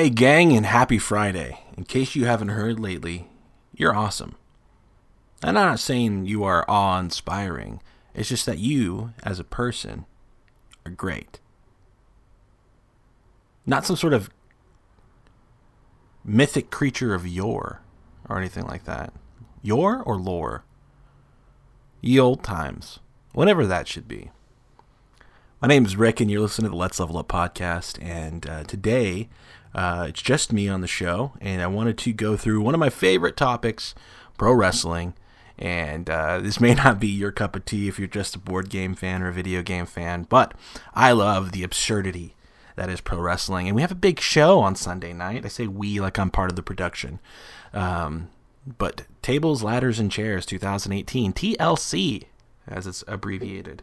Hey, gang, and happy Friday. In case you haven't heard lately, you're awesome. I'm not saying you are awe inspiring, it's just that you, as a person, are great. Not some sort of mythic creature of yore or anything like that. Yore or lore? Ye old times. Whatever that should be. My name is Rick, and you're listening to the Let's Level Up podcast. And uh, today, uh, it's just me on the show, and I wanted to go through one of my favorite topics pro wrestling. And uh, this may not be your cup of tea if you're just a board game fan or a video game fan, but I love the absurdity that is pro wrestling. And we have a big show on Sunday night. I say we like I'm part of the production. Um, but Tables, Ladders, and Chairs 2018, TLC, as it's abbreviated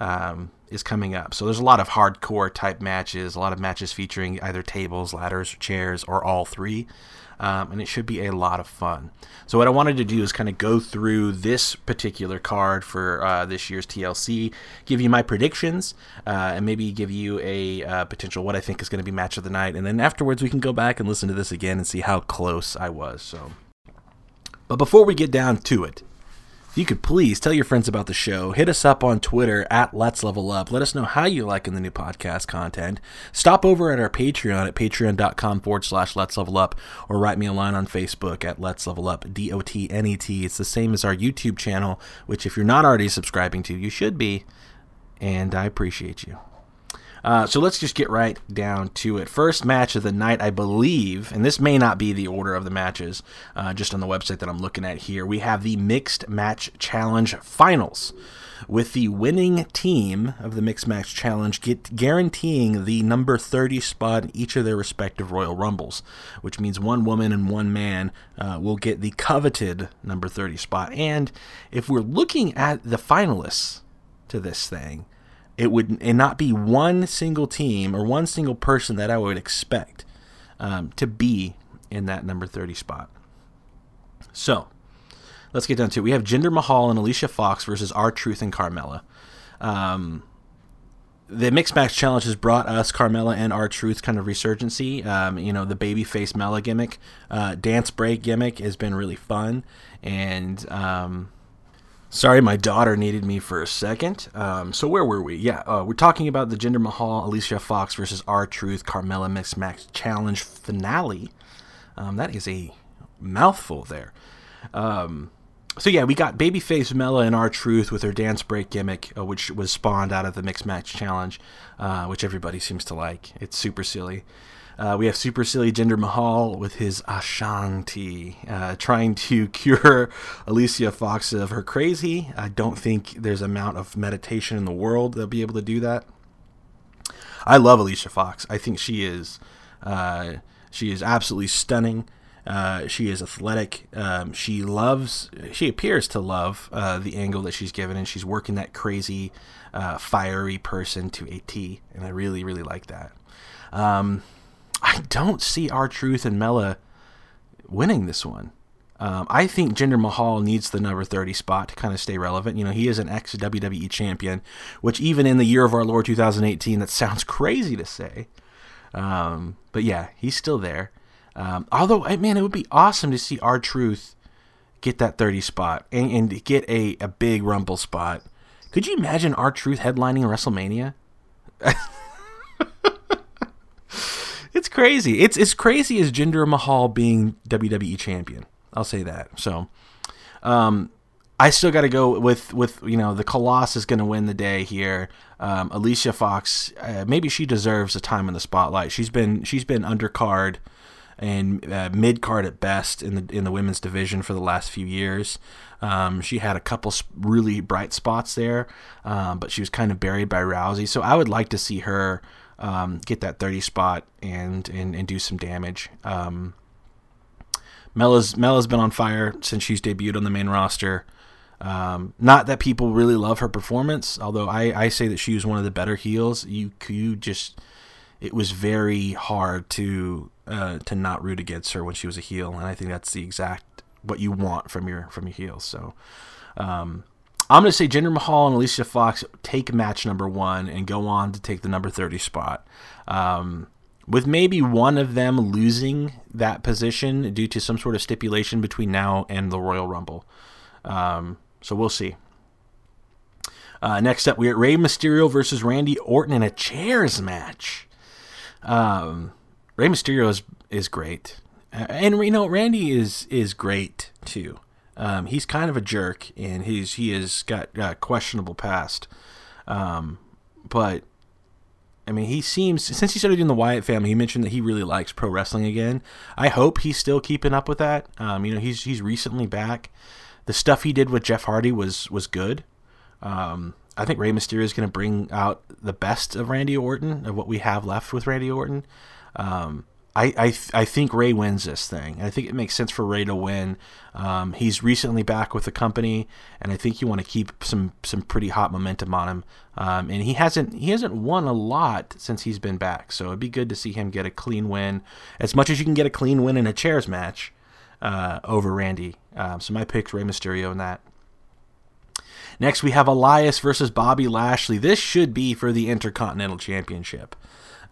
um, is coming up. So there's a lot of hardcore type matches, a lot of matches featuring either tables, ladders, chairs, or all three. Um, and it should be a lot of fun. So what I wanted to do is kind of go through this particular card for uh, this year's TLC, give you my predictions, uh, and maybe give you a uh, potential what I think is going to be match of the night, and then afterwards we can go back and listen to this again and see how close I was. So, but before we get down to it, if you could please tell your friends about the show, hit us up on Twitter at Let's Level Up. Let us know how you like in the new podcast content. Stop over at our Patreon at patreon.com forward slash Let's Level Up or write me a line on Facebook at Let's Level Up, D O T N E T. It's the same as our YouTube channel, which if you're not already subscribing to, you should be. And I appreciate you. Uh, so let's just get right down to it. First match of the night, I believe, and this may not be the order of the matches, uh, just on the website that I'm looking at here. We have the Mixed Match Challenge Finals, with the winning team of the Mixed Match Challenge get guaranteeing the number 30 spot in each of their respective Royal Rumbles, which means one woman and one man uh, will get the coveted number 30 spot. And if we're looking at the finalists to this thing, it would and not be one single team or one single person that I would expect um, to be in that number 30 spot. So let's get down to it. We have Jinder Mahal and Alicia Fox versus R Truth and Carmella. Um, the mixed match challenge has brought us Carmella and R Truth kind of resurgency. Um, you know, the babyface Mella gimmick, uh, dance break gimmick has been really fun, and um, Sorry, my daughter needed me for a second. Um, so where were we? Yeah, uh, we're talking about the Jinder Mahal, Alicia Fox versus R Truth, Carmella Mixed Match Challenge finale. Um, that is a mouthful there. Um, so yeah, we got babyface Mella and R Truth with her dance break gimmick, uh, which was spawned out of the Mixed Match Challenge, uh, which everybody seems to like. It's super silly. Uh, we have Super Silly Jinder Mahal with his Ashanti, uh, trying to cure Alicia Fox of her crazy. I don't think there's amount of meditation in the world that'll be able to do that. I love Alicia Fox. I think she is, uh, she is absolutely stunning. Uh, she is athletic. Um, she loves. She appears to love uh, the angle that she's given, and she's working that crazy, uh, fiery person to a T, and I really, really like that. Um, I don't see R Truth and Mella winning this one. Um, I think Jinder Mahal needs the number 30 spot to kind of stay relevant. You know, he is an ex WWE champion, which even in the year of our Lord 2018, that sounds crazy to say. Um, but yeah, he's still there. Um, although, man, it would be awesome to see R Truth get that 30 spot and, and get a, a big Rumble spot. Could you imagine R Truth headlining WrestleMania? it's crazy. It's as crazy as Jinder Mahal being WWE champion. I'll say that. So, um, I still got to go with with you know the Colossus is going to win the day here. Um, Alicia Fox, uh, maybe she deserves a time in the spotlight. She's been she's been undercard and uh, mid card at best in the in the women's division for the last few years. Um, she had a couple really bright spots there, um, but she was kind of buried by Rousey. So I would like to see her um, get that 30 spot and and, and do some damage. Um, Mella's Mella's been on fire since she's debuted on the main roster. Um, not that people really love her performance, although I, I say that she was one of the better heels. You you just it was very hard to uh, to not root against her when she was a heel, and I think that's the exact what you want from your from your heels. So um, I'm going to say Jinder Mahal and Alicia Fox take match number one and go on to take the number 30 spot. Um, with maybe one of them losing that position due to some sort of stipulation between now and the Royal Rumble. Um, so we'll see. Uh, next up, we're at Rey Mysterio versus Randy Orton in a chairs match. Um, Rey Mysterio is is great, uh, and you know Randy is is great too. Um, he's kind of a jerk, and he's he has got a questionable past. Um, but I mean, he seems since he started doing the Wyatt family, he mentioned that he really likes pro wrestling again. I hope he's still keeping up with that. Um, you know, he's he's recently back. The stuff he did with Jeff Hardy was was good. Um, I think Rey Mysterio is going to bring out the best of Randy Orton, of what we have left with Randy Orton. Um, I I, th- I think Rey wins this thing. I think it makes sense for Rey to win. Um, he's recently back with the company, and I think you want to keep some some pretty hot momentum on him. Um, and he hasn't he hasn't won a lot since he's been back, so it'd be good to see him get a clean win, as much as you can get a clean win in a chairs match uh, over Randy. Um, so my pick's Rey Mysterio in that. Next, we have Elias versus Bobby Lashley. This should be for the Intercontinental Championship.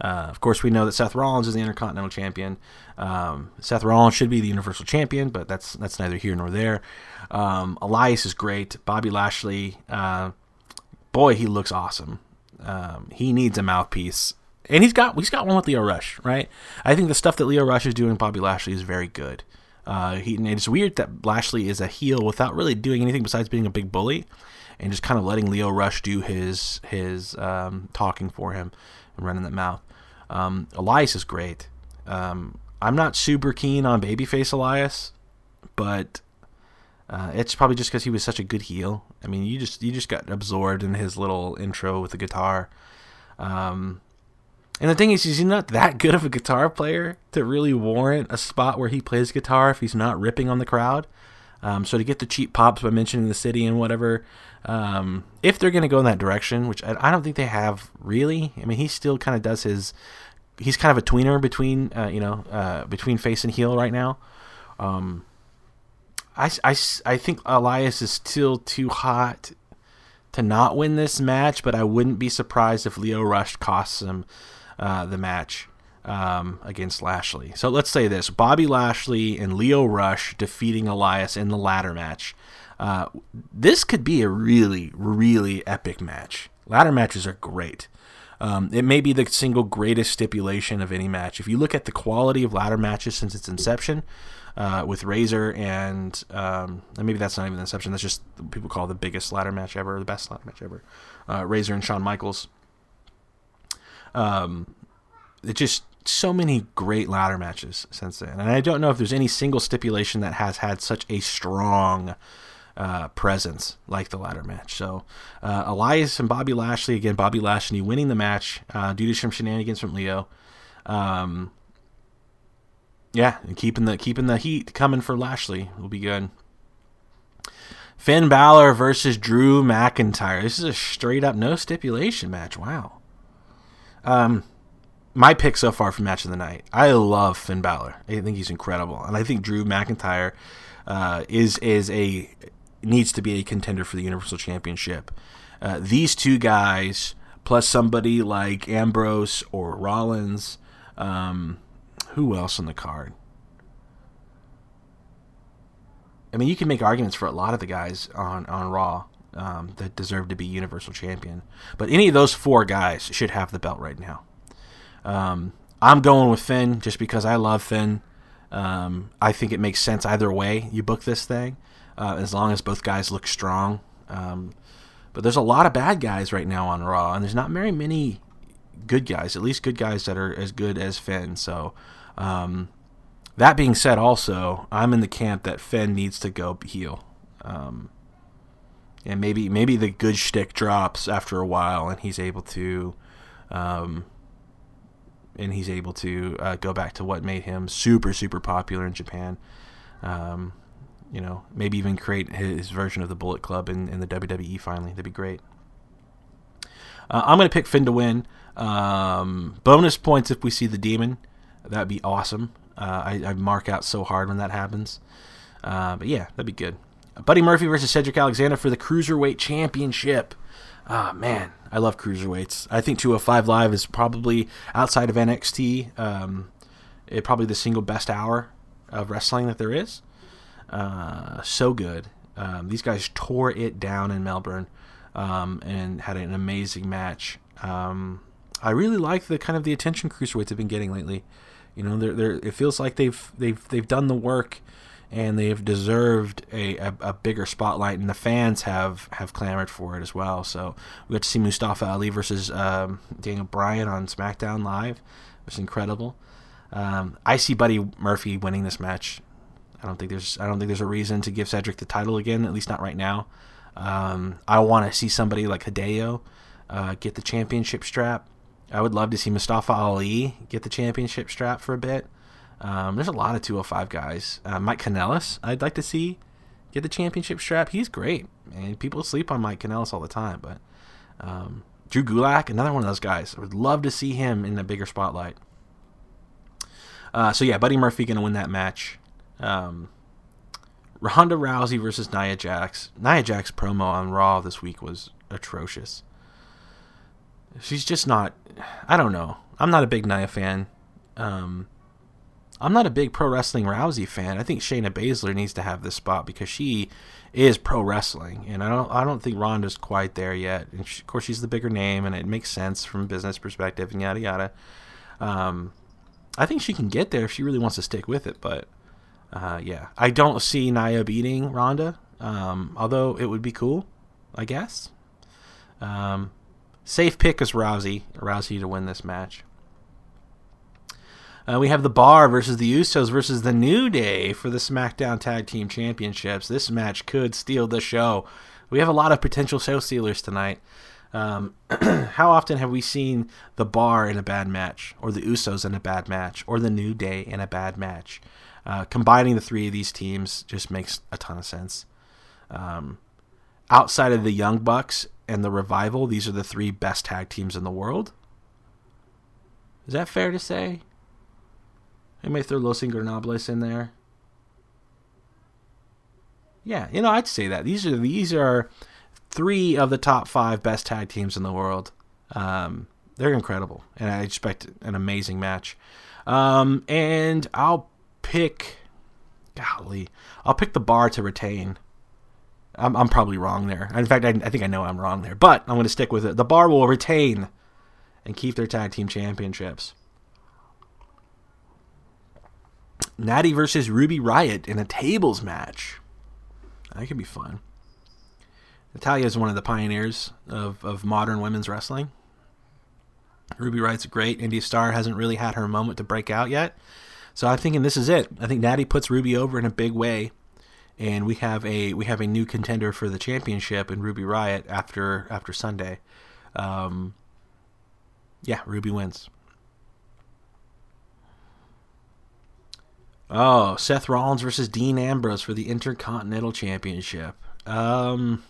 Uh, of course, we know that Seth Rollins is the Intercontinental Champion. Um, Seth Rollins should be the Universal Champion, but that's that's neither here nor there. Um, Elias is great. Bobby Lashley, uh, boy, he looks awesome. Um, he needs a mouthpiece, and he's got he's got one with Lio Rush, right? I think the stuff that Lio Rush is doing, Bobby Lashley is very good. Uh, he, it's weird that Lashley is a heel without really doing anything besides being a big bully, and just kind of letting Lio Rush do his his um, talking for him and running that mouth. Um, Elias is great. Um, I'm not super keen on babyface Elias, but uh, it's probably just because he was such a good heel. I mean, you just you just got absorbed in his little intro with the guitar. Um, and the thing is, he's not that good of a guitar player to really warrant a spot where he plays guitar if he's not ripping on the crowd. Um, so to get the cheap pops by mentioning the city and whatever, um, if they're going to go in that direction, which I, I, don't think they have really. I mean, he still kind of does his. He's kind of a tweener between, uh, you know, uh, between face and heel right now. Um, I, I, I think Elias is still too hot to not win this match, but I wouldn't be surprised if Lio Rush costs him uh, the match um, against Lashley. So let's say this Bobby Lashley and Lio Rush defeating Elias in the ladder match. Uh, this could be a really, really epic match. Ladder matches are great. Um, it may be the single greatest stipulation of any match. If you look at the quality of ladder matches since its inception, uh, with Razor and um, and maybe that's not even inception. That's just people call the biggest ladder match ever, the best ladder match ever. Uh, Razor and Shawn Michaels. Um, it just so many great ladder matches since then, and I don't know if there's any single stipulation that has had such a strong uh, presence like the ladder match. So uh, Elias and Bobby Lashley again, Bobby Lashley winning the match uh, due to some shenanigans from Lio. Um, yeah, and keeping the keeping the heat coming for Lashley will be good. Finn Balor versus Drew McIntyre. This is a straight up no stipulation match. Wow. Um, my pick so far for match of the night. I love Finn Balor. I think he's incredible, and I think Drew McIntyre uh, is is a needs to be a contender for the Universal Championship. Uh, these two guys plus somebody like Ambrose or Rollins. Um, who else on the card? I mean, you can make arguments for a lot of the guys on on Raw um, that deserve to be Universal Champion, but any of those four guys should have the belt right now. Um, I'm going with Finn just because I love Finn. Um, I think it makes sense either way you book this thing, uh, as long as both guys look strong. Um, but there's a lot of bad guys right now on Raw, and there's not very many good guys, at least good guys that are as good as Finn. So, um, that being said, also, I'm in the camp that Finn needs to go heel. Um, and maybe maybe the good shtick drops after a while, and he's able to um, and he's able to uh, go back to what made him super super popular in Japan. Um, you know, maybe even create his version of the Bullet Club in, in the WWE finally. That'd be great. Uh, I'm going to pick Finn to win. Um, bonus points if we see the demon. That'd be awesome. Uh, I, I, mark out so hard when that happens. Uh, but yeah, that'd be good. Buddy Murphy versus Cedric Alexander for the Cruiserweight Championship. Ah, man, I love cruiserweights. I think 205 Live is probably outside of NXT, um, it probably the single best hour of wrestling that there is. Uh, so good. Um, these guys tore it down in Melbourne um, and had an amazing match. Um, I really like the kind of the attention cruiserweights have been getting lately. You know, they're, they're, it feels like they've they've they've done the work and they have deserved a, a, a, bigger spotlight, and the fans have, have clamored for it as well. So we got to see Mustafa Ali versus um, Daniel Bryan on SmackDown Live, which is incredible. Um, I see Buddy Murphy winning this match. I don't think there's I don't think there's a reason to give Cedric the title again, at least not right now. Um, I want to see somebody like Hideo uh, get the championship strap. I would love to see Mustafa Ali get the championship strap for a bit. Um, there's a lot of 205 guys. Uh, Mike Kanellis, I'd like to see get the championship strap. He's great, and people sleep on Mike Kanellis all the time. But um, Drew Gulak, another one of those guys. I would love to see him in a bigger spotlight. Uh, so yeah, Buddy Murphy gonna win that match. Um, Ronda Rousey versus Nia Jax. Nia Jax promo on Raw this week was atrocious. She's just not. I don't know. I'm not a big Nia fan. Um, I'm not a big pro wrestling Rousey fan. I think Shayna Baszler needs to have this spot because she is pro wrestling, and I don't I don't think Ronda's quite there yet. And she, of course, she's the bigger name, and it makes sense from a business perspective, and yada yada. Um, I think she can get there if she really wants to stick with it, but uh, yeah, I don't see Nia beating Ronda. Um, although it would be cool, I guess. Um, safe pick is Rousey. Rousey to win this match. Uh, we have the Bar versus the Usos versus the New Day for the SmackDown Tag Team Championships. This match could steal the show. We have a lot of potential show stealers tonight. Um, how often have we seen the Bar in a bad match, or the Usos in a bad match, or the New Day in a bad match? Uh, combining the three of these teams just makes a ton of sense. Um, outside of the Young Bucks and the Revival, these are the three best tag teams in the world. Is that fair to say? I may throw Los Ingobernables in there. Yeah, you know, I'd say that these are these are three of the top five best tag teams in the world. Um, they're incredible, and I expect an amazing match. Um, and I'll pick, golly, I'll pick the bar to retain. I'm, I'm probably wrong there. In fact, I, I think I know I'm wrong there, but I'm going to stick with it. The bar will retain and keep their tag team championships. Natty versus Ruby Riott in a tables match. That could be fun. Natalya is one of the pioneers of, of modern women's wrestling. Ruby Riott's great. India Star hasn't really had her moment to break out yet. So I'm thinking this is it. I think Natty puts Ruby over in a big way, and we have a we have a new contender for the championship in Ruby Riott after after Sunday. Um, yeah, Ruby wins. Oh, Seth Rollins versus Dean Ambrose for the Intercontinental Championship. Um,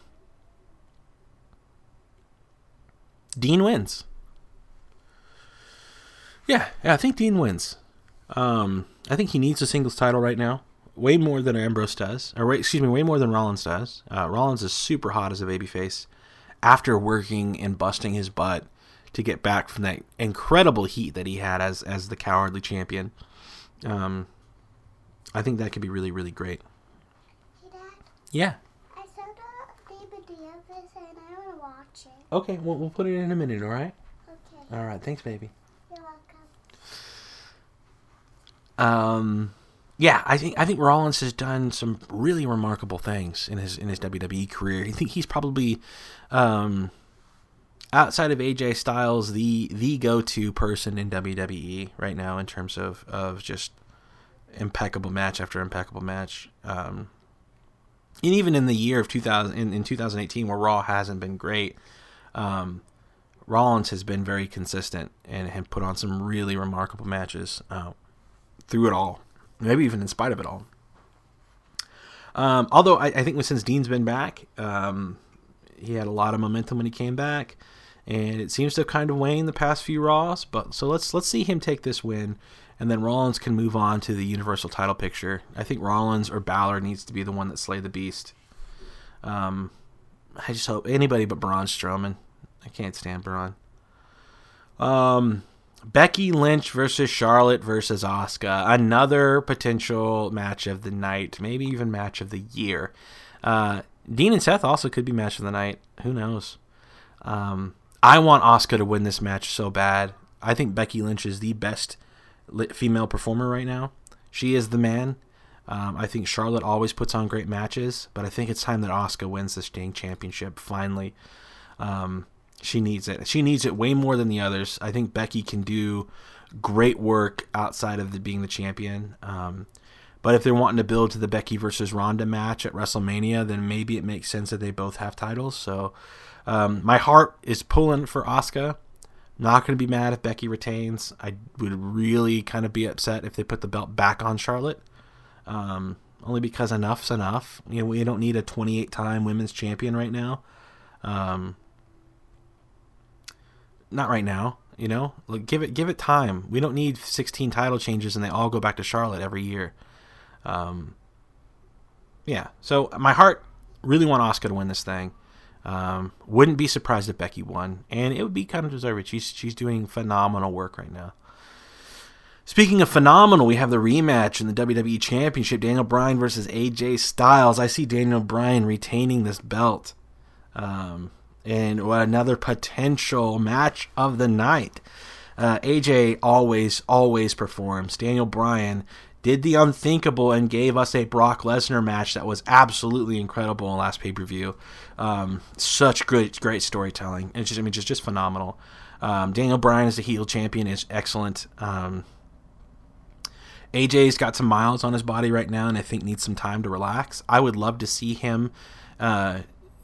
Dean wins. Yeah, yeah, I think Dean wins. Um, I think he needs a singles title right now, way more than Ambrose does, or excuse me, way more than Rollins does. Uh, Rollins is super hot as a babyface after working and busting his butt to get back from that incredible heat that he had as as the cowardly champion. Um, I think that could be really, really great. Hey, Dad. Yeah. I saw the DVD of this and I want to watch it. Okay, well, we'll put it in a minute, all right? Okay. All right, thanks, baby. You're welcome. Um, yeah, I think I think Rollins has done some really remarkable things in his in his WWE career. I think he's probably, um, outside of AJ Styles, the the go to person in WWE right now in terms of of just impeccable match after impeccable match. Um, and even in the year of 2000 in, in 2018 where Raw hasn't been great, um, Rollins has been very consistent and, and put on some really remarkable matches uh, through it all, maybe even in spite of it all. Um, although I, I, think since Dean's been back, um, he had a lot of momentum when he came back, and it seems to have kind of waned the past few Raws. But so let's let's see him take this win and then Rollins can move on to the Universal title picture. I think Rollins or Balor needs to be the one that slay the beast. Um, I just hope anybody but Braun Strowman. I can't stand Braun. Um, Becky Lynch versus Charlotte versus Asuka. Another potential match of the night, maybe even match of the year. Uh, Dean and Seth also could be match of the night. Who knows? Um, I want Asuka to win this match so bad. I think Becky Lynch is the best female performer right now. She is the man. Um, I think Charlotte always puts on great matches, but I think it's time that Asuka wins this dang championship finally. Um, she needs it. She needs it way more than the others. I think Becky can do great work outside of the, being the champion. Um, but if they're wanting to build to the Becky versus Ronda match at WrestleMania, then maybe it makes sense that they both have titles. So um, my heart is pulling for Asuka. Not going to be mad if Becky retains. I would really kind of be upset if they put the belt back on Charlotte. Um, only because enough's enough. You know, we don't need a 28-time women's champion right now. Um, not right now. You know, like give it give it time. We don't need 16 title changes and they all go back to Charlotte every year. Um, yeah. So my heart really want Asuka to win this thing. Um, wouldn't be surprised if Becky won, and it would be kind of deserved. She's she's doing phenomenal work right now. Speaking of phenomenal, we have the rematch in the WWE Championship: Daniel Bryan versus AJ Styles. I see Daniel Bryan retaining this belt, um, and what another potential match of the night. Uh, AJ always always performs. Daniel Bryan did the unthinkable and gave us a Brock Lesnar match that was absolutely incredible in last pay per view. Um, such great, great storytelling. It's just, I mean, just, just phenomenal. Um, Daniel Bryan as the heel champion is excellent. Um, AJ's got some miles on his body right now, and I think needs some time to relax. I would love to see him uh,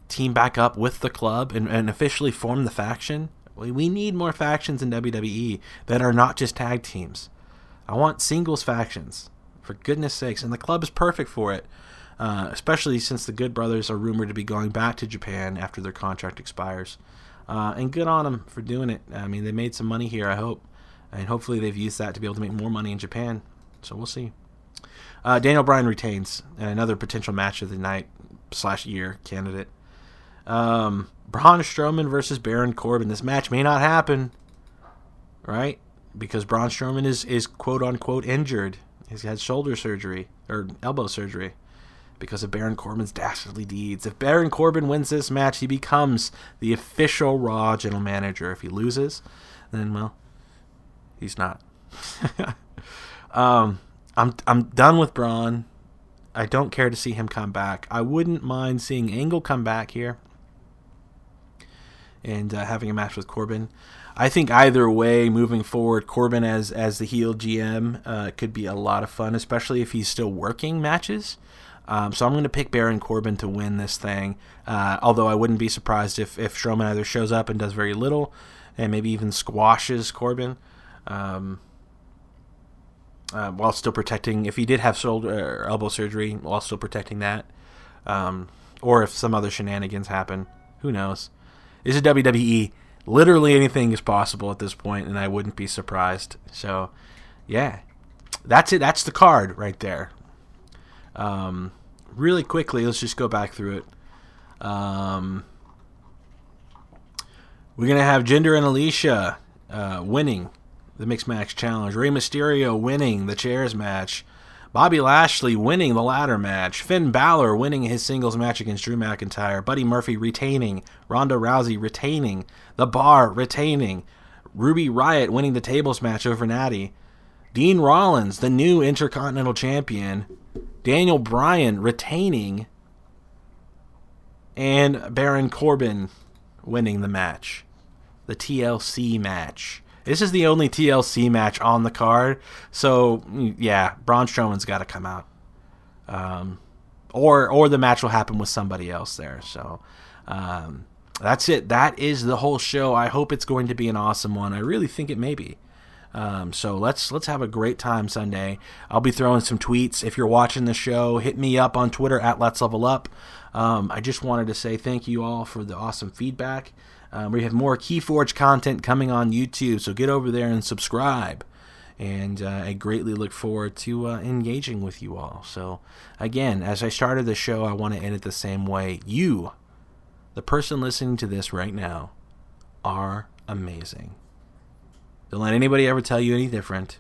team back up with the club and, and officially form the faction. We, we need more factions in WWE that are not just tag teams. I want singles factions, for goodness sakes, and the club is perfect for it. Uh, especially since the Good Brothers are rumored to be going back to Japan after their contract expires. Uh, and good on them for doing it. I mean, they made some money here, I hope. And hopefully they've used that to be able to make more money in Japan. So we'll see. Uh, Daniel Bryan retains another potential match of the night slash year candidate. Um, Braun Strowman versus Baron Corbin. This match may not happen, right? Because Braun Strowman is is quote unquote injured. He's had shoulder surgery or elbow surgery because of Baron Corbin's dastardly deeds. If Baron Corbin wins this match, he becomes the official Raw general manager. If he loses, then well, he's not. um, I'm I'm done with Braun. I don't care to see him come back. I wouldn't mind seeing Angle come back here and uh, having a match with Corbin. I think either way, moving forward, Corbin as as the heel GM uh, could be a lot of fun, especially if he's still working matches. Um, so I'm going to pick Baron Corbin to win this thing. Uh, although I wouldn't be surprised if if Strowman either shows up and does very little, and maybe even squashes Corbin. Um, uh, while still protecting, if he did have shoulder or elbow surgery, while still protecting that, um, or if some other shenanigans happen, who knows? This is WWE literally anything is possible at this point, and I wouldn't be surprised. So, yeah, that's it. That's the card right there. Um, really quickly, let's just go back through it. Um, we're gonna have Jinder and Alicia uh, winning the mixed match challenge. Rey Mysterio winning the chairs match. Bobby Lashley winning the ladder match. Finn Balor winning his singles match against Drew McIntyre. Buddy Murphy retaining. Ronda Rousey retaining. The Bar retaining. Ruby Riott winning the tables match over Natty. Dean Rollins, the new Intercontinental Champion. Daniel Bryan retaining. And Baron Corbin winning the match. The TLC match. This is the only TLC match on the card, so yeah, Braun Strowman's got to come out, um, or or the match will happen with somebody else there. So um, that's it. That is the whole show. I hope it's going to be an awesome one. I really think it may be. Um, so let's let's have a great time Sunday. I'll be throwing some tweets. If you're watching the show, hit me up on Twitter at Let's Level Up. Um, I just wanted to say thank you all for the awesome feedback. Um, we have more Keyforge content coming on YouTube, so get over there and subscribe. And uh, I greatly look forward to uh, engaging with you all. So, again, as I started the show, I want to end it the same way. You, the person listening to this right now, are amazing. Don't let anybody ever tell you any different.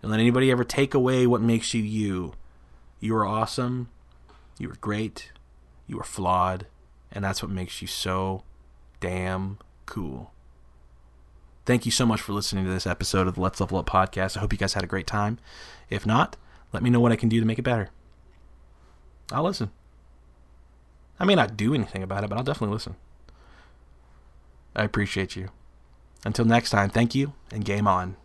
Don't let anybody ever take away what makes you you. You are awesome. You are great. You are flawed. And that's what makes you so damn cool. Thank you so much for listening to this episode of the Let's Level Up podcast. I hope you guys had a great time. If not, let me know what I can do to make it better. I'll listen. I may not do anything about it, but I'll definitely listen. I appreciate you. Until next time, thank you and game on.